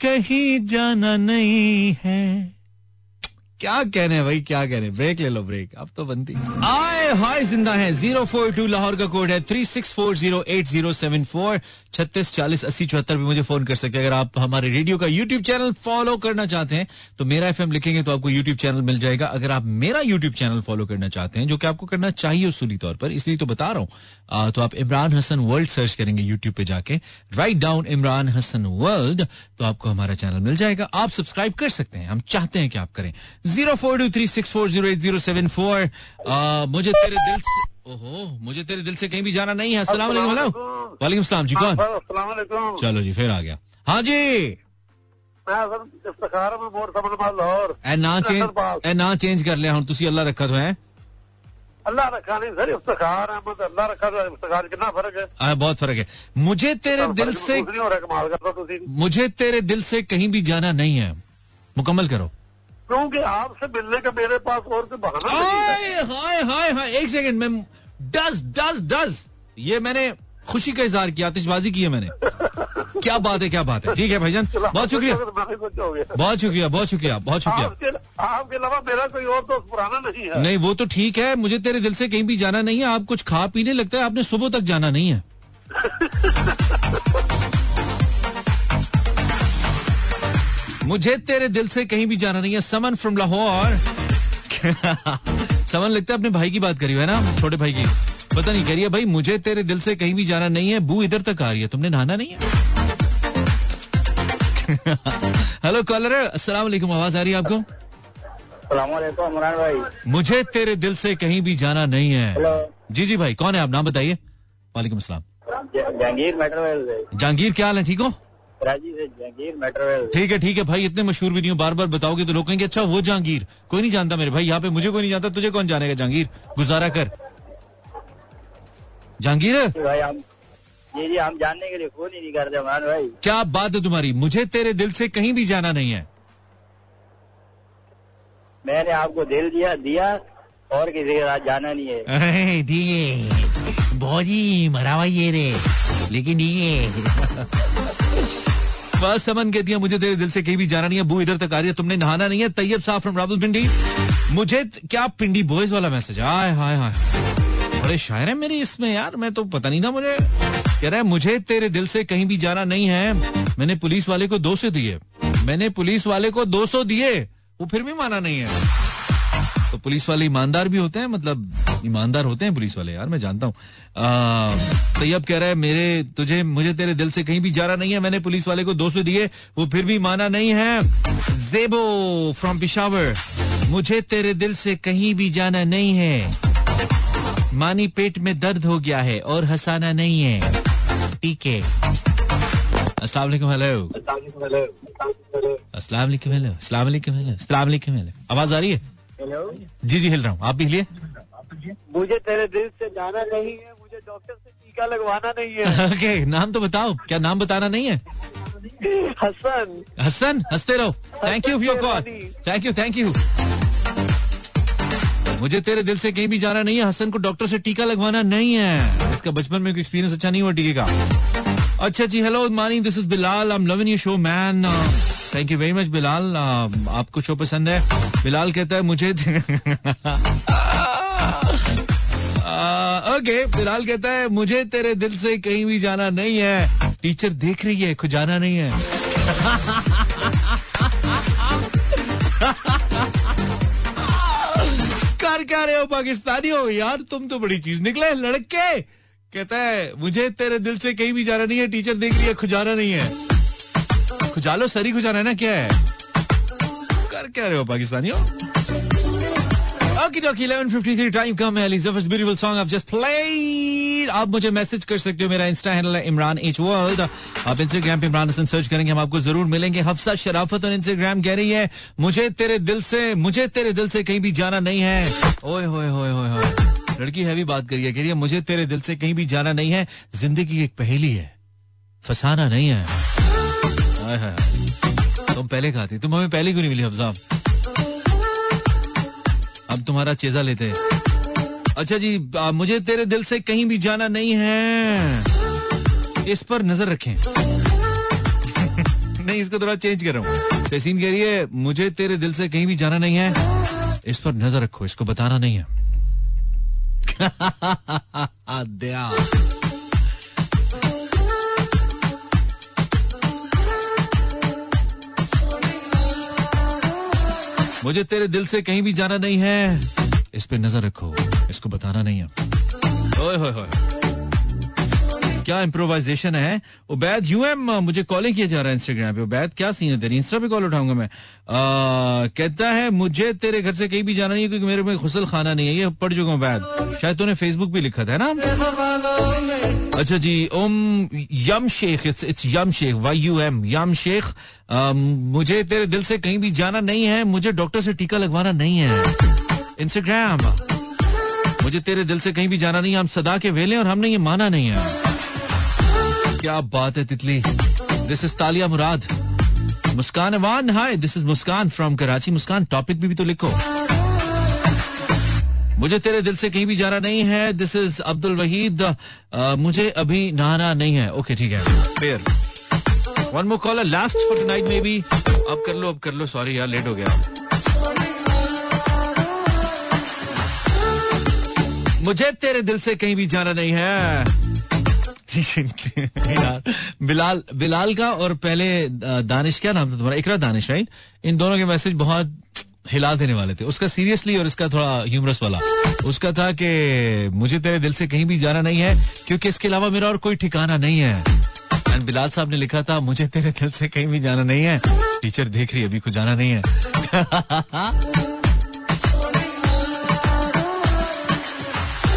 कहीं जाना नहीं है। क्या कहने हैं भाई क्या कहने हैं? ब्रेक ले लो ब्रेक अब तो बनती आए हाय ज़िंदा है। ज़ीरो फोर टू लाहौर का कोड है। Three six four zero eight zero seven four छत्तीस चालीस अस्सी चौहत्तर भी मुझे फ़ोन कर सकते हैं। अगर आप हमारे रेडियो का यूट्यूब चैनल फॉलो करना चाहते हैं तो मेरा एफएम लिखेंगे तो आपको यूट्यूब चैनल मिल जाएगा। अगर आप मेरा यूट्यूब चैनल फॉलो करना चाहते हैं, जो कि आपको करना चाहिए उसूली तौर पर, इसलिए तो बता रहा हूँ तो आप इमरान हसन वर्ल्ड सर्च करेंगे यूट्यूब पे जाके। Write down Imran Hasan world तो आपको हमारा चैनल मिल जाएगा। आप सब्सक्राइब कर सकते हैं। हम चाहते हैं कि आप करें। Zero four two three six four zero eight zero seven four मुझे तेरे दिल से ओहो मुझे तेरे दिल से कहीं भी जाना नहीं है। असला वालेकुम सलाम जी कौन? चलो जी फिर आ गया। हाँ जी। ना चेंज कर लिया अल्लाह रखा तो है। अल्लाह रखा नहीं बहुत फ़र्क है। मुझे मुझे तेरे दिल से कहीं भी जाना नहीं है। मुकम्मल करो। क्योंकि आपसे मिलने का मेरे पास और कोई बहाना हाय हाय हाय हाय एक सेकंड मैं डज डज डज ये मैंने खुशी का इजहार किया आतिशबाजी की है मैंने। क्या बात है क्या बात है। ठीक है भाईजान बहुत शुक्रिया। बहुत शुक्रिया बहुत शुक्रिया बहुत शुक्रिया। आपके आपके अलावा मेरा कोई और दोस्त पुराना नहीं है। नहीं वो तो ठीक है मुझे तेरे दिल से कहीं भी जाना नहीं है आप कुछ खा पीने लगता है आपने सुबह तक जाना नहीं है। मुझे तेरे दिल से कहीं भी जाना नहीं है। समन फ्रॉम लाहौर। समन लगता है अपने भाई की बात करी है ना? छोटे भाई की। पता नहीं कह रही है भाई मुझे तेरे दिल से कहीं भी जाना नहीं है। बू इधर तक आ रही है। तुमने नहाना नहीं है? हेलो कॉलर अस्सलाम वालेकुम। आवाज़ आ रही है आपको? इमरान भाई। मुझे तेरे दिल से कहीं भी जाना नहीं है। हेलो जी जी भाई कौन है आप? नाम बताइए। वालेकुम अस्सलाम। जहांगीर जहांगीर क्या हाल है? ठीक हो? कराची से जहांगीर ठीक है ठीक है भाई इतने मशहूर भी नहीं हो बार बार बताओगे तो लोग कहेंगे अच्छा वो जहांगीर कोई नहीं जानता मेरे भाई यहाँ पे मुझे कोई नहीं जानता तुझे कौन जानेगा जहांगीर? गुजारा कर। जहांगीर? भाई हम जी जी हम जानने के लिए फ़ोन ही नहीं करते इमरान भाई। क्या बात है तुम्हारी मुझे तेरे दिल से कहीं भी जाना नहीं है। मैंने आपको दिल दिया दिया और किसी के साथ जाना नहीं है। ठीक है। बहुत ही मरा हुआ ये रे। लेकिन ठीक बस समन कहती मुझे तेरे दिल से कहीं भी जाना नहीं है, बू इधर तक आ रही है, तुमने नहाना नहीं है, तैयब साहब फ्रॉम रावल पिंडी मुझे क्या पिंडी बॉयज़ वाला मैसेज हाय हाय हाय बड़े शायर है मेरी इसमें यार, मैं तो पता नहीं था मुझे। कह रहा है, मुझे तेरे दिल से कहीं भी जाना नहीं है। मैंने पुलिस वाले को दो सौ दिए। मैंने पुलिस वाले को दो सौ दिए, वो फिर भी माना नहीं है। तो पुलिस वाले ईमानदार भी होते हैं मतलब ईमानदार होते हैं पुलिस वाले यार मैं जानता हूँ। तैयब कह रहा है मेरे तुझे मुझे तेरे दिल से कहीं भी जा रहा नहीं है मैंने पुलिस वाले को दो सौ दिए वो फिर भी माना नहीं है। जेबो फ्रॉम पिशावर मुझे तेरे दिल से कहीं भी जाना नहीं है। मानी पेट में दर्द हो गया है और हंसाना नहीं है। ठीक है। अस्सलाम वालेकुम हेलो। अस्सलाम वालेकुम हेलो। अस्सलाम वालेकुम हेलो। अस्सलाम वालेकुम हेलो। आवाज़ आ रही है? हेलो जी जी हिल रहा हूँ। आप भी हिलिए। मुझे तेरे दिल से जाना नहीं है मुझे डॉक्टर से टीका लगवाना नहीं है। ओके नाम तो बताओ। क्या नाम बताना नहीं है? हसन। हसन हँसते रहो। Thank you your call thank you thank you मुझे तेरे दिल से कहीं भी जाना नहीं है हसन को डॉक्टर से टीका लगवाना नहीं है। इसका बचपन में एक्सपीरियंस अच्छा नहीं हुआ टीके का। अच्छा जी hello morning this is Bilal I am loving you show man thank you very much Bilal आपको शो पसंद है? बिलाल कहता है, मुझे ओके बिलाल कहता है, मुझे तेरे दिल से कहीं भी जाना नहीं है। टीचर देख रही है खुजाना नहीं है. कर क्या रहे हो, पाकिस्तानी हो यार? तुम तो बड़ी चीज़ निकले लड़के। कहता है, मुझे तेरे दिल से कहीं भी जाना नहीं है। टीचर देख रही है खुजाना नहीं है. खुजालो, सरी खुजाना है ना क्या है? कर क्या रहे हो पाकिस्तानी हो ओके डॉकी 11:53 टाइम कम है ज़बरदस्त ब्यूटीफुल सॉन्ग आप मुझे मैसेज कर सकते हो, मेरा इंस्टा हैंडल है इमरान एच वर्ल्ड आप इंस्टाग्राम पे इमरान हसन सर्च करेंगे, हम आपको ज़रूर मिलेंगे। हफ्सा शराफत और इंस्टाग्राम कह रही है, मुझे तेरे दिल से, मुझे तेरे दिल से कहीं भी जाना नहीं है। ओए, होए होए होए होए। लड़की हैवी बात करिए कह रही है, मुझे तेरे दिल से कहीं भी जाना नहीं है। ज़िंदगी एक पहेली है। फसाना नहीं है। हाय हाय तुम पहले खाती तुम हमें पहले क्यों नहीं मिली हफ्सा अब तुम्हारा चेजा लेते अच्छा जी मुझे तेरे दिल से कहीं भी जाना नहीं है। इस पर नज़र रखें। नहीं, इसको थोड़ा चेंज कर। रहा हूँ तहसीन कह रही है, मुझे तेरे दिल से कहीं भी जाना नहीं है। इस पर नज़र रखो, इसको बताना नहीं है। मुझे तेरे दिल से कहीं भी जाना नहीं है। इस पे नज़र रखो। इसको बताना नहीं है। ओए, होए होए। क्या इम्प्रोवाइजेशन है? उबैद यू एम मुझे कॉलिंग किया जा रहा है इंस्टाग्राम पे। उबैद क्या सीन है तेरी? इंस्टा पे कॉल उठाऊँगा मैं। आ, कहता है मुझे तेरे घर से कहीं भी जाना नहीं है क्योंकि मेरे में गुसल खाना नहीं है। ये पढ़ चुका हूँ उबैद। शायद तूने फेसबुक पे लिखा था ना? अच्छा जी ओम Yam Sheikh it's it's Yam Sheikh Y U M Yam Sheikh. मुझे तेरे दिल से कहीं भी जाना नहीं है मुझे डॉक्टर से टीका लगवाना नहीं है। इंस्टाग्राम मुझे तेरे दिल से कहीं भी जाना नहीं हम सदा के वेले और हमने ये माना नहीं है। क्या बात है तितली? This is Talia Murad. Muskan Awan hi this is Muskan from Karachi. Muskan topic भी, भी तो लिखो। मुझे तेरे दिल से कहीं भी जाना नहीं है। This is Abdul Waheed. मुझे अभी नहाना नहीं है। ओके ठीक है। Fair one more caller last for tonight may be अब कर लो अब कर लो। सॉरी यार लेट हो गया। मुझे तेरे दिल से कहीं भी जाना नहीं है। यार बिलाल। बिलाल का और पहले दानिश क्या नाम था तुम्हारा? इकरा दानिश राइट इन दोनों के मैसेज बहुत हिला देने वाले थे। उसका सीरियसली और इसका थोड़ा ह्यूमरस वाला। उसका था कि, मुझे तेरे दिल से कहीं भी जाना नहीं है, क्योंकि इसके अलावा मेरा और कोई ठिकाना नहीं है। एंड बिलाल साहब ने लिखा था, मुझे तेरे दिल से कहीं भी जाना नहीं है। टीचर देख रही अभी को जाना नहीं है।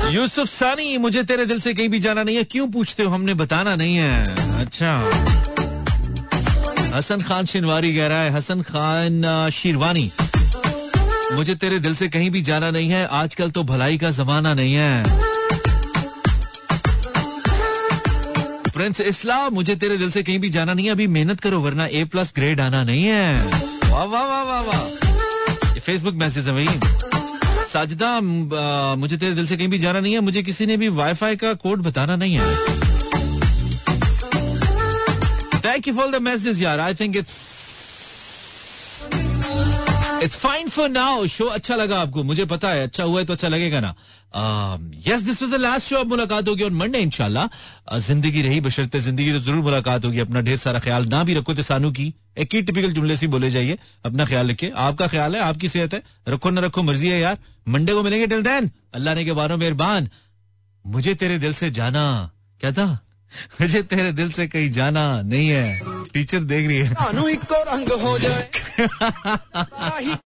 यूसुफ सानी, मुझे तेरे दिल से कहीं भी जाना नहीं है। क्यों पूछते हो? हमने बताना नहीं है। अच्छा। हसन खान शिनवारी कह रहा है। हसन खान शिरवानी। मुझे तेरे दिल से कहीं भी जाना नहीं है। आजकल तो भलाई का जमाना नहीं है। प्रिंस इस्लाम मुझे तेरे दिल से कहीं भी जाना नहीं है। अभी मेहनत करो, वरना ए प्लस ग्रेड आना नहीं है। वाह वाह वाह वाह वाह। फेसबुक मैसेज है भाई। साजिदा मुझे तेरे दिल से कहीं भी जाना नहीं है, मुझे किसी ने भी वाईफाई का कोड बताना नहीं है। Thank you for the message यार। I think it's it's fine for now show अच्छा लगा आपको। मुझे पता है अच्छा हुआ है तो अच्छा लगेगा ना। Yes this was the last show अब मुलाकात होगी ऑन मंडे इंशाल्लाह। ज़िंदगी रही, बशरते ज़िंदगी तो ज़रूर मुलाकात होगी। अपना ढेर सारा ख्याल ना भी रखो तो सानू की। एक ही टिपिकल जुमले से बोले जाइए। अपना ख्याल रखिए। आपका ख्याल है, आपकी सेहत है। रखो ना रखो, मर्ज़ी है यार। मंडे को मिलेंगे टिल देन अल्लाह ने के बारो मेहरबान। मुझे तेरे दिल से जाना। क्या था? मुझे तेरे दिल से कहीं जाना नहीं है। टीचर देख रही है।